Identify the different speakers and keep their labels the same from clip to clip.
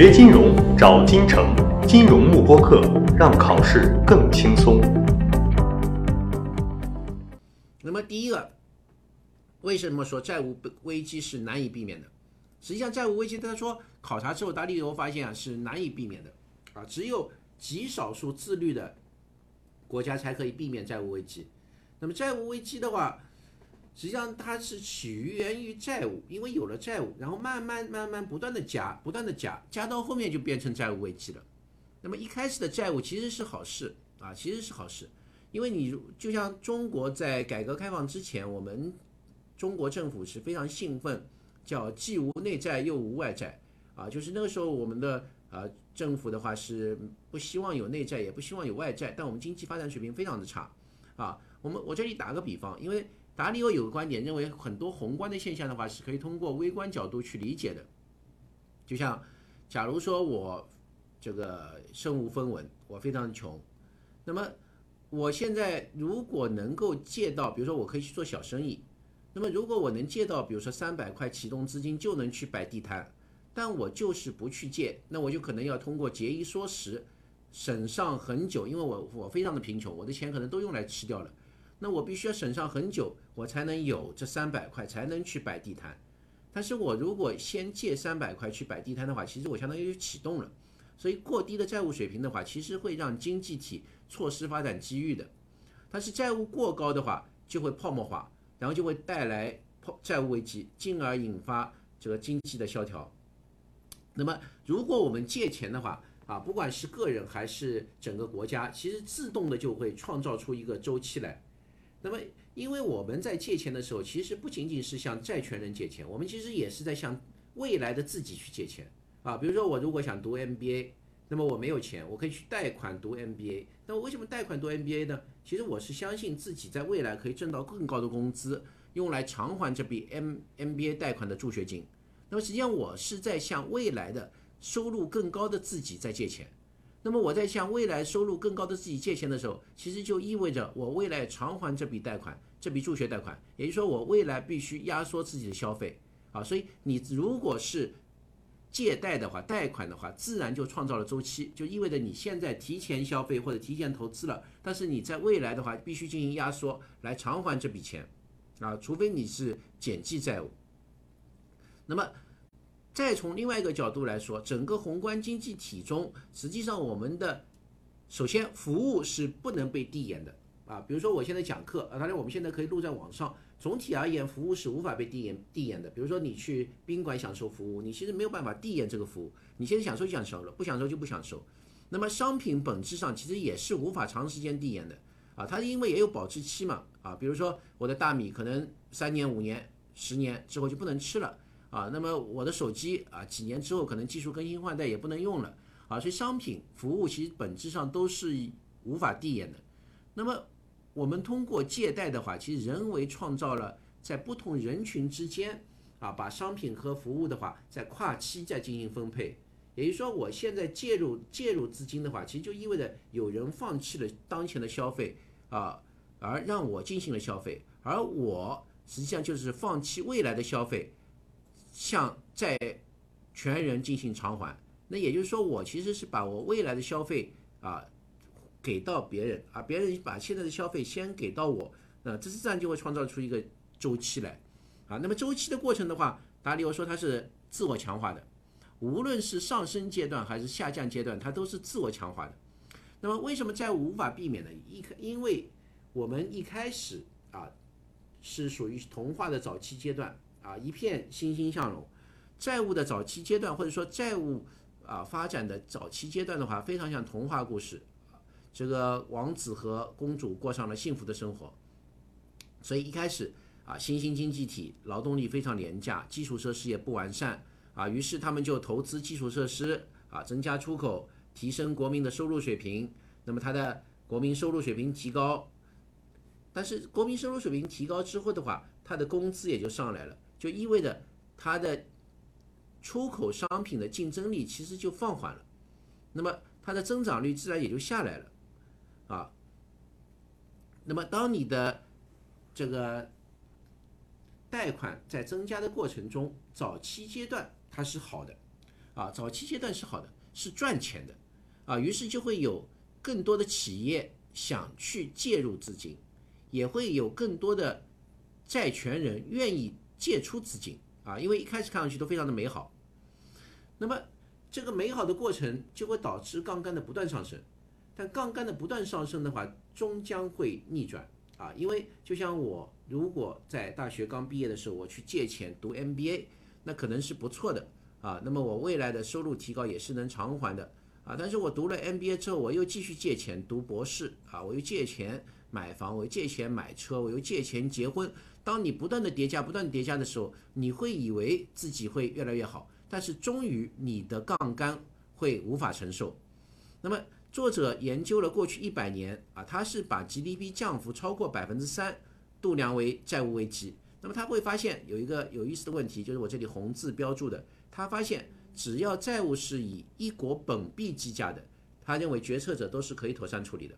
Speaker 1: 学金融找金城，金融慕播课，让考试更轻松。
Speaker 2: 那么第一个，为什么说债务危机是难以避免的？实际上，债务危机他说考察之后，达利欧发现啊是难以避免的啊，只有极少数自律的国家才可以避免债务危机。那么债务危机的话，实际上它是起源于债务，因为有了债务，然后慢慢慢慢不断的加，不断的加，加到后面就变成债务危机了。那么一开始的债务其实是好事啊，其实是好事，因为你就像中国在改革开放之前，我们中国政府是非常兴奋，叫既无内债又无外债啊，就是那个时候我们的呃政府的话是不希望有内债，也不希望有外债，但我们经济发展水平非常的差啊。我们我这里打个比方，因为达利欧有个观点，认为很多宏观的现象的话是可以通过微观角度去理解的。就像，假如说我这个身无分文，我非常穷，那么我现在如果能够借到，比如说我可以去做小生意，那么如果我能借到，比如说三百块启动资金就能去摆地摊，但我就是不去借，那我就可能要通过节衣缩食，省上很久，因为我我非常的贫穷，我的钱可能都用来吃掉了。那我必须要省上很久，我才能有这三百块，才能去摆地摊。但是我如果先借三百块去摆地摊的话，其实我相当于启动了。所以过低的债务水平的话，其实会让经济体错失发展机遇的。但是债务过高的话，就会泡沫化，然后就会带来泡债务危机，进而引发这个经济的萧条。那么如果我们借钱的话，啊，不管是个人还是整个国家，其实自动的就会创造出一个周期来。那么，因为我们在借钱的时候，其实不仅仅是向债权人借钱，我们其实也是在向未来的自己去借钱啊。比如说，我如果想读 MBA，那么我没有钱，我可以去贷款读 MBA。那我为什么贷款读 MBA 呢？其实我是相信自己在未来可以挣到更高的工资，用来偿还这笔 M MBA 贷款的助学金。那么实际上，我是在向未来的收入更高的自己在借钱。那么我在向未来收入更高的自己借钱的时候，其实就意味着我未来偿还这笔贷款，这笔助学贷款，也就是说我未来必须压缩自己的消费啊。所以你如果是借贷的话，贷款的话，自然就创造了周期，就意味着你现在提前消费或者提前投资了，但是你在未来的话必须进行压缩来偿还这笔钱啊，除非你是减记债务。那么。再从另外一个角度来说，整个宏观经济体中，实际上我们的首先服务是不能被递延的啊。比如说我现在讲课啊，当然我们现在可以录在网上。总体而言，服务是无法被递延递延的。比如说你去宾馆享受服务，你其实没有办法递延这个服务。你现在享受就享受了，不享受就不享受。那么商品本质上其实也是无法长时间递延的啊。它因为也有保质期嘛啊。比如说我的大米可能三年、五年、十年之后就不能吃了。啊，那么我的手机啊，几年之后可能技术更新换代也不能用了啊，所以商品服务其实本质上都是无法递延的。那么我们通过借贷的话，其实人为创造了在不同人群之间啊，把商品和服务的话在跨期再进行分配。也就是说，我现在介入介入资金的话，其实就意味着有人放弃了当前的消费啊，而让我进行了消费，而我实际上就是放弃未来的消费。向债权人进行偿还，那也就是说，我其实是把我未来的消费啊给到别人，啊，别人把现在的消费先给到我，那这是自然就会创造出一个周期来，啊，那么周期的过程的话，达里欧说它是自我强化的，无论是上升阶段还是下降阶段，它都是自我强化的。那么为什么债务无法避免呢？一，因为我们一开始啊是属于童话的早期阶段。啊，一片欣欣向荣。债务的早期阶段，或者说债务啊发展的早期阶段的话，非常像童话故事。这个王子和公主过上了幸福的生活。所以一开始啊，新兴经济体劳动力非常廉价，基础设施也不完善啊，于是他们就投资基础设施啊，增加出口，提升国民的收入水平。那么他的国民收入水平提高，但是国民收入水平提高之后的话，他的工资也就上来了。就意味着它的出口商品的竞争力其实就放缓了，那么它的增长率自然也就下来了，啊，那么当你的这个贷款在增加的过程中，早期阶段它是好的，啊，早期阶段是好的，是赚钱的。啊，于是就会有更多的企业想去介入资金，也会有更多的债权人愿意借出资金啊，因为一开始看上去都非常的美好，那么这个美好的过程就会导致杠杆的不断上升，但杠杆的不断上升的话，终将会逆转啊，因为就像我如果在大学刚毕业的时候，我去借钱读 MBA，那可能是不错的。啊，那么我未来的收入提高也是能偿还的啊。但是我读了 MBA 之后，我又继续借钱读博士啊，我又借钱买房，我借钱买车，我又借钱结婚。当你不断的叠加、不断叠加的时候，你会以为自己会越来越好，但是终于你的杠杆会无法承受。那么作者研究了过去一百年啊，他是把 GDP 降幅超过百分之三度量为债务危机。那么他会发现有一个有意思的问题，就是我这里红字标注的。他发现，只要债务是以一国本币计价的，他认为决策者都是可以妥善处理的。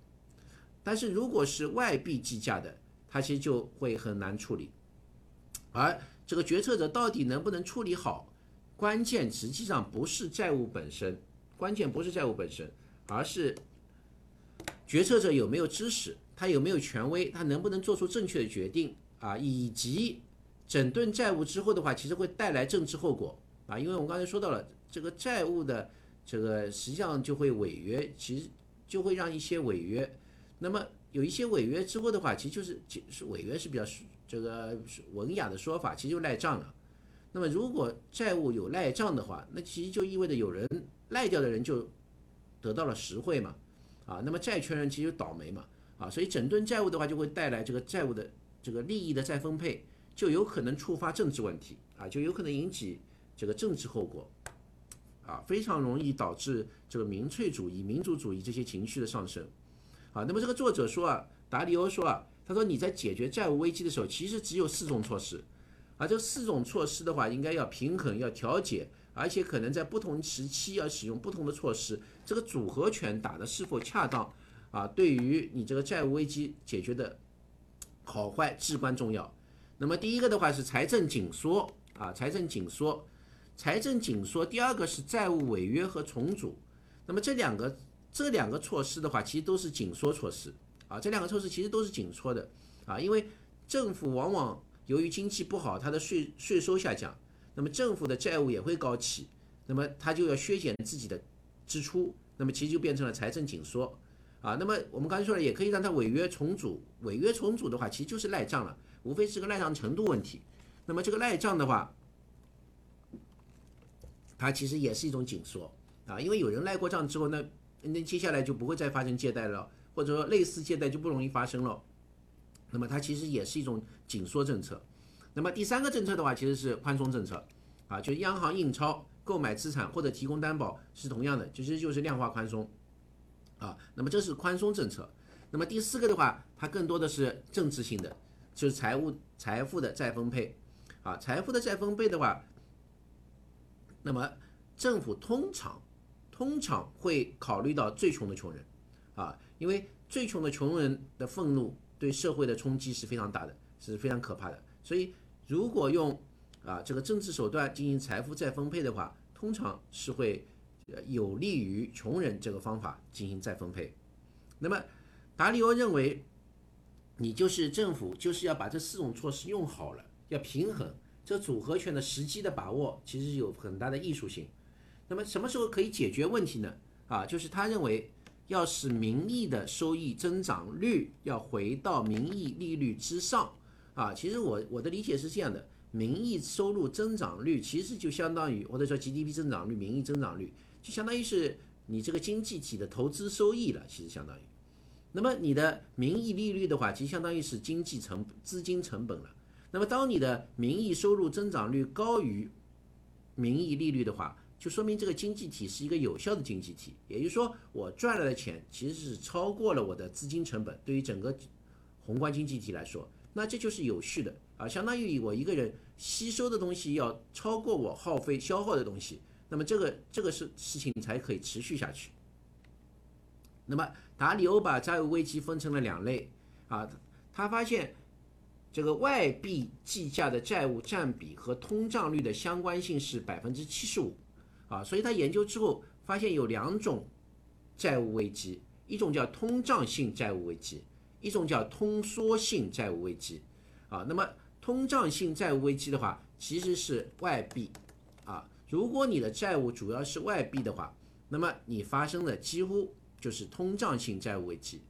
Speaker 2: 但是如果是外币计价的，它其实就会很难处理。而这个决策者到底能不能处理好，关键实际上不是债务本身，关键不是债务本身，而是决策者有没有知识，他有没有权威，他能不能做出正确的决定啊，以及整顿债务之后的话，其实会带来政治后果。啊，因为我们刚才说到了这个债务的这个实际上就会违约，其实就会让一些违约。那么有一些违约之后的话，其实就是是违约是比较这个文雅的说法，其实就赖账了。那么如果债务有赖账的话，那其实就意味着有人赖掉的人就得到了实惠嘛。啊，那么债权人其实就倒霉嘛。啊，所以整顿债务的话，就会带来这个债务的这个利益的再分配，就有可能触发政治问题啊，就有可能引起。这个政治后果，啊，非常容易导致这个民粹主义、民族主义这些情绪的上升，啊，那么这个作者说啊，达里欧说啊，他说你在解决债务危机的时候，其实只有四种措施，啊，这四种措施的话，应该要平衡、要调节，而且可能在不同时期要使用不同的措施，这个组合拳打的是否恰当，啊，对于你这个债务危机解决的好坏至关重要。那么第一个的话是财政紧缩，啊，财政紧缩。财政紧缩，第二个是债务违约和重组，那么这两个这两个措施的话，其实都是紧缩措施。啊，这两个措施其实都是紧缩的。啊，因为政府往往由于经济不好，它的税税收下降，那么政府的债务也会高企，那么它就要削减自己的支出，那么其实就变成了财政紧缩。啊，那么我们刚才说了，也可以让它违约重组，违约重组的话，其实就是赖账了，无非是个赖账程度问题，那么这个赖账的话。它其实也是一种紧缩。啊，因为有人赖过账之后，那那接下来就不会再发生借贷了，或者说类似借贷就不容易发生了。那么它其实也是一种紧缩政策。那么第三个政策的话，其实是宽松政策啊，就是央行印钞购买资产或者提供担保是同样的，其实就是量化宽松啊。那么这是宽松政策。那么第四个的话，它更多的是政治性的，就是财务财富的再分配啊，财富的再分配的话。那么，政府通常通常会考虑到最穷的穷人，啊，因为最穷的穷人的愤怒对社会的冲击是非常大的，是非常可怕的。所以，如果用啊这个政治手段进行财富再分配的话，通常是会有利于穷人这个方法进行再分配。那么，达里欧认为，你就是政府就是要把这四种措施用好了，要平衡。这组合拳的时机的把握其实有很大的艺术性。那么什么时候可以解决问题呢？啊，就是他认为要使名义的收益增长率要回到名义利率之上。啊，其实我我的理解是这样的：名义收入增长率其实就相当于或者说 GDP 增长率、名义增长率，就相当于是你这个经济体的投资收益了。其实相当于，那么你的名义利率的话，其实相当于是经济成资金成本了。那么，当你的名义收入增长率高于名义利率的话，就说明这个经济体是一个有效的经济体。也就是说，我赚来的钱其实是超过了我的资金成本。对于整个宏观经济体来说，那这就是有序的啊，相当于我一个人吸收的东西要超过我耗费消耗的东西，那么这个这个事事情才可以持续下去。那么，达里欧把债务危机分成了两类啊，他发现。这个外币计价的债务占比和通胀率的相关性是百分之七十五，啊，所以他研究之后发现有两种债务危机，一种叫通胀性债务危机，一种叫通缩性债务危机啊。那么通胀性债务危机的话，其实是外币啊。如果你的债务主要是外币的话，那么你发生的几乎就是通胀性债务危机。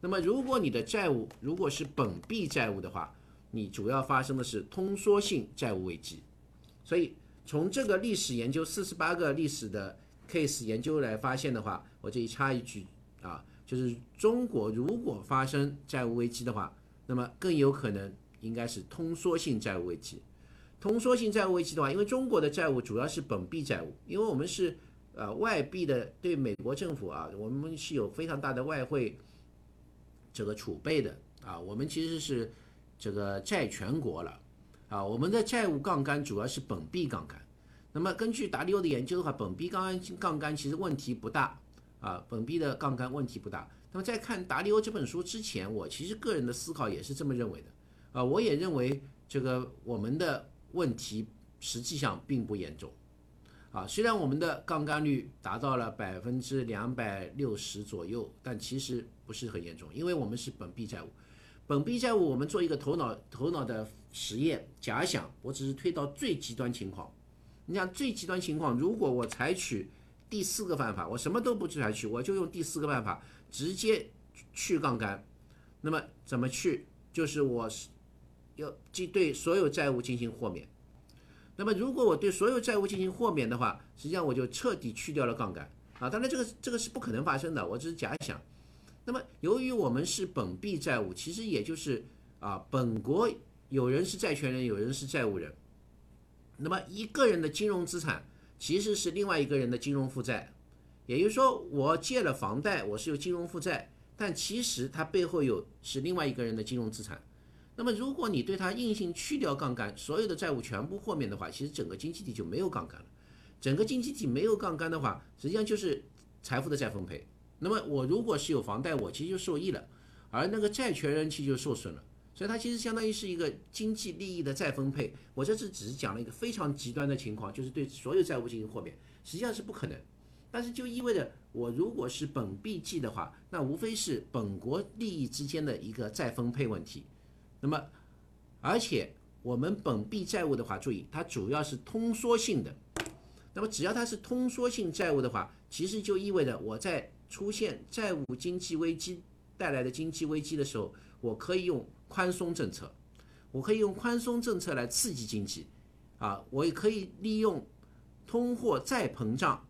Speaker 2: 那么如果你的债务如果是本币债务的话，你主要发生的是通缩性债务危机。所以从这个历史研究四十八个历史的 case 研究来发现的话，我这里插一句啊，就是中国如果发生债务危机的话，那么更有可能应该是通缩性债务危机。通缩性债务危机的话，因为中国的债务主要是本币债务，因为我们是呃外币的对美国政府啊，我们是有非常大的外汇这个储备的啊，我们其实是这个债权国了啊，我们的债务杠杆主要是本币杠杆。那么根据达利欧的研究的话，本币杠杆杠杆其实问题不大啊，本币的杠杆问题不大。那么在看达利欧这本书之前，我其实个人的思考也是这么认为的啊，我也认为这个我们的问题实际上并不严重啊，虽然我们的杠杆率达到了百分之两百六十左右，但其实不是很严重，因为我们是本币债务。本币债务我们做一个头脑头脑的实验假想，我只是推到最极端情况。你想最极端情况，如果我采取第四个办法，我什么都不采取，我就用第四个办法直接去杠杆。那么怎么去？就是我是要即对所有债务进行豁免。那么如果我对所有债务进行豁免的话，实际上我就彻底去掉了杠杆啊。当然这个这个是不可能发生的，我只是假想。那么由于我们是本币债务，其实也就是啊本国有人是债权人，有人是债务人。那么一个人的金融资产其实是另外一个人的金融负债，也就是说，我借了房贷，我是有金融负债，但其实它背后有是另外一个人的金融资产。那么如果你对它硬性去掉杠杆，所有的债务全部豁免的话，其实整个经济体就没有杠杆了。整个经济体没有杠杆的话，实际上就是财富的再分配。那么我如果是有房贷，我其实就受益了，而那个债权人其实就受损了。所以它其实相当于是一个经济利益的再分配。我这次只是讲了一个非常极端的情况，就是对所有债务进行豁免，实际上是不可能。但是就意味着我如果是本币计的话，那无非是本国利益之间的一个再分配问题。那么，而且我们本币债务的话，注意它主要是通缩性的。那么只要它是通缩性债务的话，其实就意味着我在出现债务经济危机带来的经济危机的时候，我可以用。宽松政策，我可以用宽松政策来刺激经济，啊，我也可以利用通货再膨胀，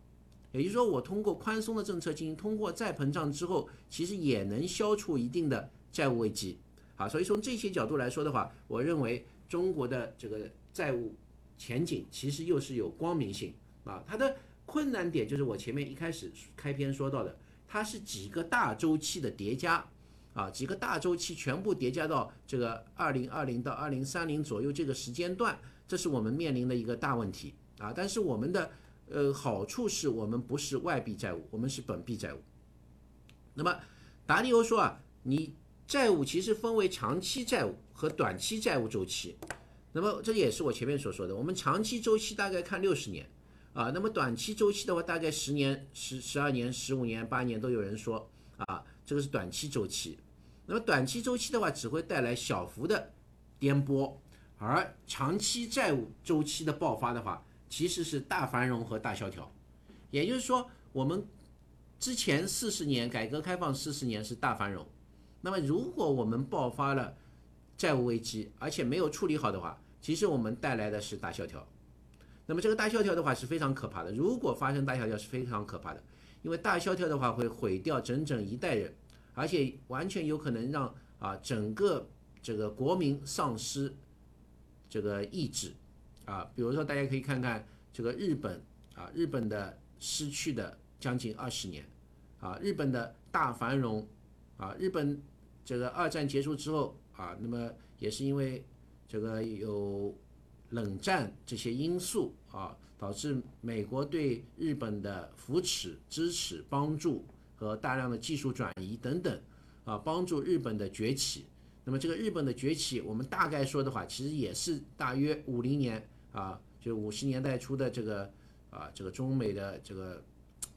Speaker 2: 也就是说，我通过宽松的政策进行通货再膨胀之后，其实也能消除一定的债务危机，啊，所以从这些角度来说的话，我认为中国的这个债务前景其实又是有光明性，啊，它的困难点就是我前面一开始开篇说到的，它是几个大周期的叠加。啊，几个大周期全部叠加到这个二零二零到二零三零左右这个时间段，这是我们面临的一个大问题啊。但是我们的呃好处是我们不是外币债务，我们是本币债务。那么达利欧说啊，你债务其实分为长期债务和短期债务周期。那么这也是我前面所说的，我们长期周期大概看六十年啊，那么短期周期的话大概十年、十十二年、十五年、八年都有人说啊，这个是短期周期。那么短期周期的话，只会带来小幅的颠簸，而长期债务周期的爆发的话，其实是大繁荣和大萧条。也就是说，我们之前四十年改革开放四十年是大繁荣，那么如果我们爆发了债务危机，而且没有处理好的话，其实我们带来的是大萧条。那么这个大萧条的话是非常可怕的，如果发生大萧条是非常可怕的，因为大萧条的话会毁掉整整一代人。而且完全有可能让啊整个这个国民丧失这个意志啊，比如说大家可以看看这个日本啊，日本的失去的将近二十年啊，日本的大繁荣啊，日本这个二战结束之后啊，那么也是因为这个有冷战这些因素啊，导致美国对日本的扶持、支持、帮助。和大量的技术转移等等，啊，帮助日本的崛起。那么这个日本的崛起，我们大概说的话，其实也是大约五零年啊，就五十年代初的这个，啊，这个中美的这个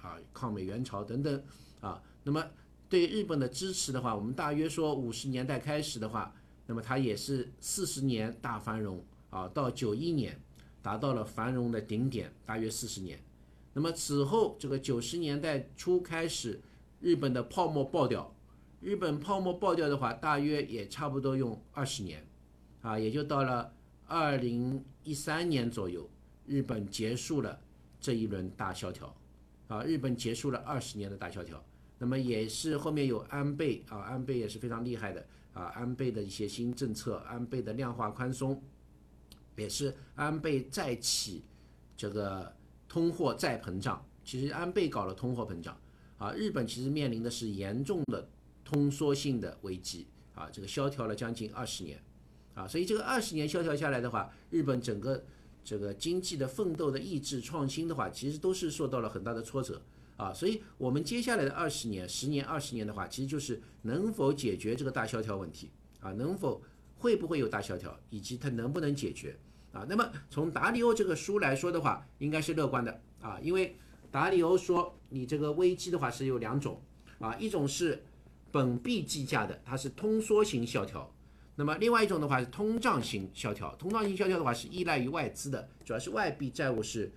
Speaker 2: 啊抗美援朝等等啊，那么对日本的支持的话，我们大约说五十年代开始的话，那么它也是四十年大繁荣啊，到九一年达到了繁荣的顶点，大约四十年。那么此后这个九十年代初开始，日本的泡沫爆掉，日本泡沫爆掉的话，大约也差不多用二十年，啊，也就到了二零一三年左右，日本结束了这一轮大萧条，啊，日本结束了二十年的大萧条。那么也是后面有安倍啊，安倍也是非常厉害的啊，安倍的一些新政策，安倍的量化宽松，也是安倍再起这个。通货再膨胀，其实安倍搞了通货膨胀，啊，日本其实面临的是严重的通缩性的危机，啊，这个萧条了将近二十年，啊，所以这个二十年萧条下来的话，日本整个这个经济的奋斗的意志、创新的话，其实都是受到了很大的挫折，啊，所以我们接下来的二十年、十年、二十年的话，其实就是能否解决这个大萧条问题，啊，能否会不会有大萧条，以及它能不能解决。啊，那么从达里欧这个书来说的话，应该是乐观的啊，因为达里欧说你这个危机的话是有两种啊，一种是本币计价的，它是通缩型萧条；那么另外一种的话是通胀型萧条。通胀型萧条的话是依赖于外资的，主要是外币债务是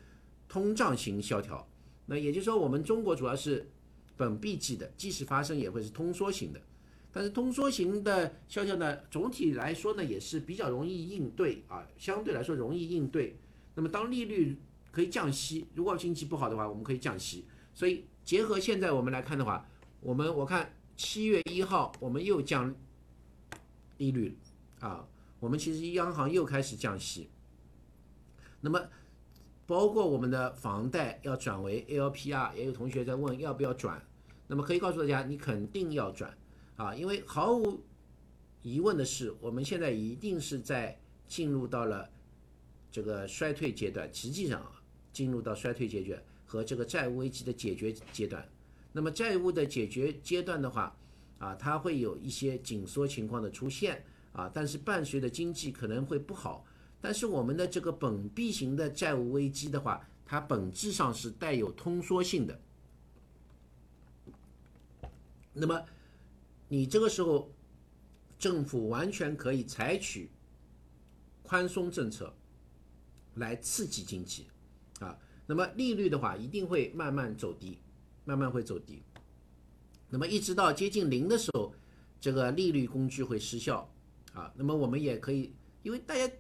Speaker 2: 通胀型萧条。那也就是说，我们中国主要是本币计的，即使发生也会是通缩型的。但是通缩型的萧条呢，总体来说呢也是比较容易应对啊，相对来说容易应对。那么当利率可以降息，如果经济不好的话，我们可以降息。所以结合现在我们来看的话，我们我看七月一号我们又降利率啊，我们其实央行又开始降息。那么包括我们的房贷要转为 LPR，也有同学在问要不要转。那么可以告诉大家，你肯定要转。啊，因为毫无疑问的是，我们现在一定是在进入到了这个衰退阶段，实际上啊，进入到衰退阶段和这个债务危机的解决阶段。那么债务的解决阶段的话，啊，它会有一些紧缩情况的出现啊，但是伴随的经济可能会不好。但是我们的这个本币型的债务危机的话，它本质上是带有通缩性的。那么。你这个时候，政府完全可以采取宽松政策来刺激经济，啊，那么利率的话一定会慢慢走低，慢慢会走低，那么一直到接近零的时候，这个利率工具会失效，啊，那么我们也可以，因为大家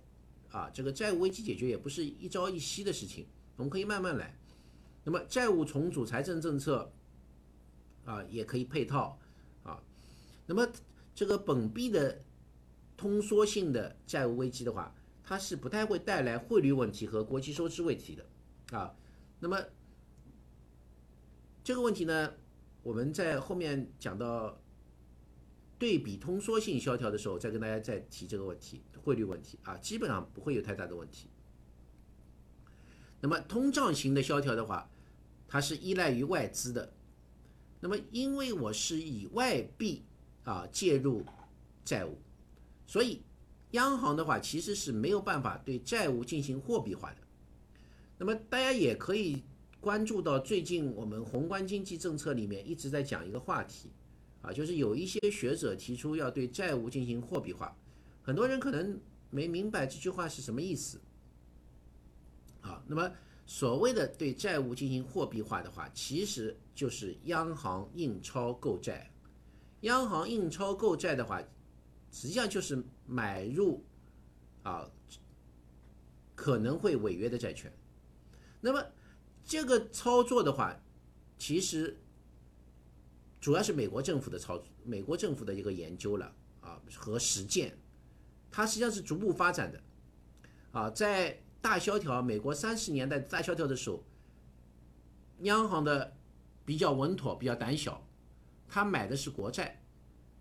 Speaker 2: 啊，这个债务危机解决也不是一朝一夕的事情，我们可以慢慢来，那么债务重组、财政政策啊也可以配套。那么这个本币的通缩性的债务危机的话，它是不太会带来汇率问题和国际收支问题的啊。那么这个问题呢，我们在后面讲到对比通缩性萧条的时候，再跟大家再提这个问题，汇率问题啊，基本上不会有太大的问题。那么通胀型的萧条的话，它是依赖于外资的。那么因为我是以外币啊，介入债务，所以央行的话其实是没有办法对债务进行货币化的。那么大家也可以关注到最近我们宏观经济政策里面一直在讲一个话题，啊，就是有一些学者提出要对债务进行货币化，很多人可能没明白这句话是什么意思。啊，那么所谓的对债务进行货币化的话，其实就是央行印钞购债。央行印钞购债的话，实际上就是买入啊可能会违约的债券。那么这个操作的话，其实主要是美国政府的操作，美国政府的一个研究了啊和实践，它实际上是逐步发展的。啊，在大萧条，美国三十年代大萧条的时候，央行的比较稳妥，比较胆小。他买的是国债，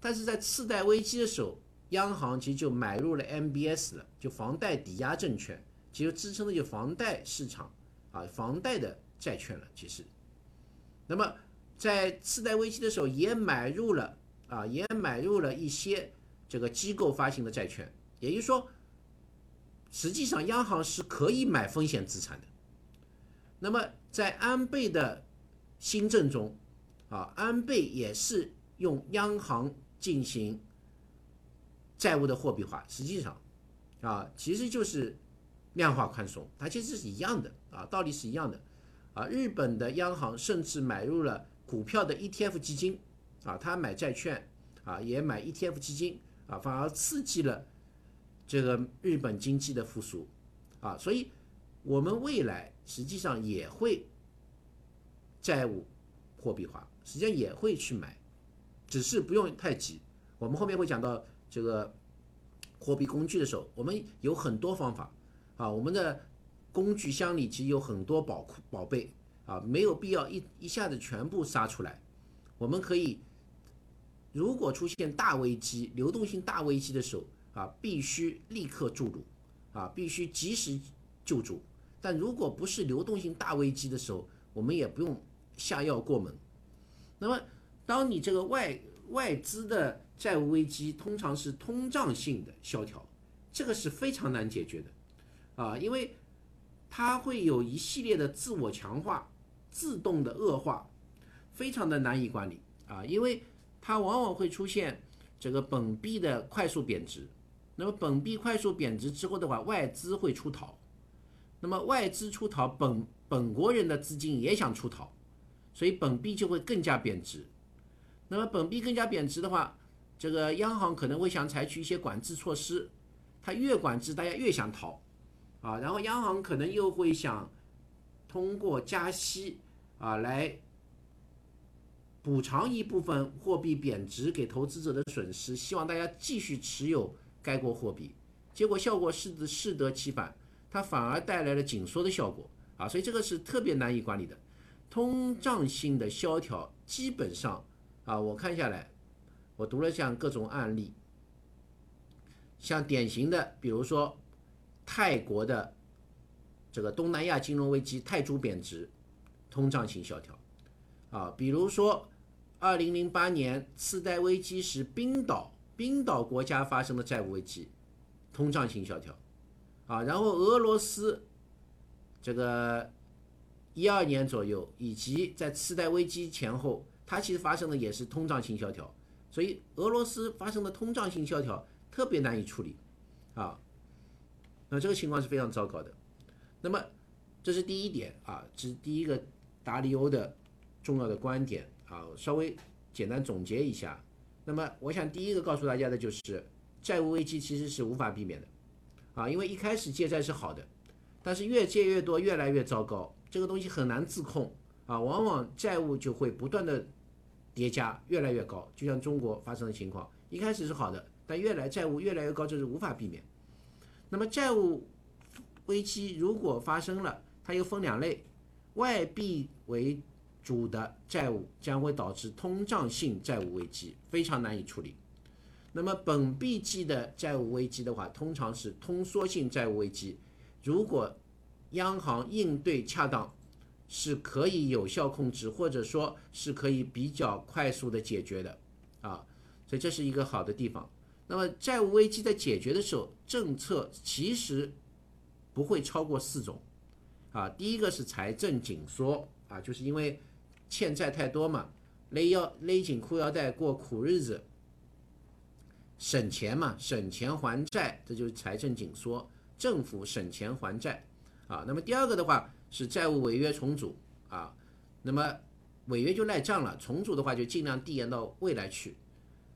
Speaker 2: 但是在次贷危机的时候，央行其实就买入了 MBS 了，就房贷抵押证券，其实支撑的就房贷市场啊，房贷的债券了。其实，那么在次贷危机的时候，也买入了啊，也买入了一些这个机构发行的债券，也就是说，实际上央行是可以买风险资产的。那么在安倍的新政中，啊，安倍也是用央行进行债务的货币化，实际上，啊，其实就是量化宽松，它其实是一样的啊，道理是一样的啊。日本的央行甚至买入了股票的 ETF 基金啊，它买债券啊，也买 ETF 基金啊，反而刺激了这个日本经济的复苏啊，所以我们未来实际上也会债务货币化，实际上也会去买，只是不用太急。我们后面会讲到。这个货币工具的时候，我们有很多方法啊，我们的工具箱里其实有很多宝库宝贝啊，没有必要一一下子全部杀出来。我们可以，如果出现大危机、流动性大危机的时候啊，必须立刻注入啊，必须及时救助。但如果不是流动性大危机的时候，我们也不用下药过猛。那么，当你这个外外资的债务危机通常是通胀性的萧条，这个是非常难解决的，啊，因为它会有一系列的自我强化、自动的恶化，非常的难以管理啊，因为它往往会出现这个本币的快速贬值，那么本币快速贬值之后的话，外资会出逃，那么外资出逃，本本国人的资金也想出逃，所以本币就会更加贬值，那么本币更加贬值的话。这个央行可能会想采取一些管制措施，它越管制，大家越想逃，啊，然后央行可能又会想通过加息啊来补偿一部分货币贬值给投资者的损失，希望大家继续持有该国货币，结果效果适得适得其反，它反而带来了紧缩的效果。啊，所以这个是特别难以管理的，通胀性的萧条基本上啊，我看下来。我读了像各种案例，像典型的，比如说泰国的这个东南亚金融危机，泰铢贬值，通胀性萧条，啊，比如说二零零八年次贷危机时，冰岛冰岛国家发生的债务危机，通胀性萧条，啊，然后俄罗斯这个一二年左右，以及在次贷危机前后，它其实发生的也是通胀性萧条。所以俄罗斯发生的通胀性萧条特别难以处理，啊，那这个情况是非常糟糕的。那么这是第一点啊，这是第一个达里欧的重要的观点啊，稍微简单总结一下。那么我想第一个告诉大家的就是债务危机其实是无法避免的，啊，因为一开始借债是好的，但是越借越多越来越糟糕，这个东西很难自控啊，往往债务就会不断的。叠加越来越高，就像中国发生的情况，一开始是好的，但越来债务越来越高，这是无法避免。那么债务危机如果发生了，它又分两类，外币为主的债务将会导致通胀性债务危机，非常难以处理。那么本币计的债务危机的话，通常是通缩性债务危机，如果央行应对恰当。是可以有效控制，或者说是可以比较快速的解决的，啊，所以这是一个好的地方。那么债务危机在解决的时候，政策其实不会超过四种，啊，第一个是财政紧缩，啊，就是因为欠债太多嘛，勒腰勒紧裤腰带过苦日子，省钱嘛，省钱还债，这就是财政紧缩，政府省钱还债，啊，那么第二个的话。是债务违约重组啊，那么违约就赖账了，重组的话就尽量递延到未来去。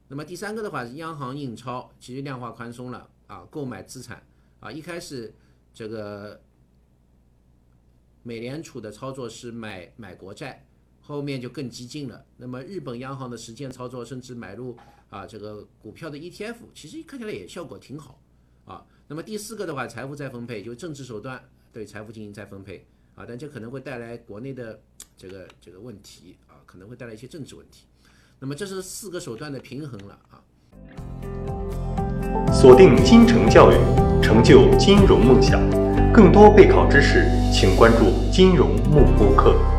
Speaker 2: 那么第三个的话是央行印钞，其实量化宽松了啊，购买资产啊，一开始这个美联储的操作是买买国债，后面就更激进了。那么日本央行的实践操作，甚至买入啊这个股票的 ETF，其实看起来也效果挺好啊。那么第四个的话，财富再分配，就政治手段对财富进行再分配。啊，但这可能会带来国内的这个这个问题啊，可能会带来一些政治问题。那么这是四个手段的平衡了啊。
Speaker 1: 锁定金城教育，成就金融梦想。更多备考知识，请关注金融幕播课。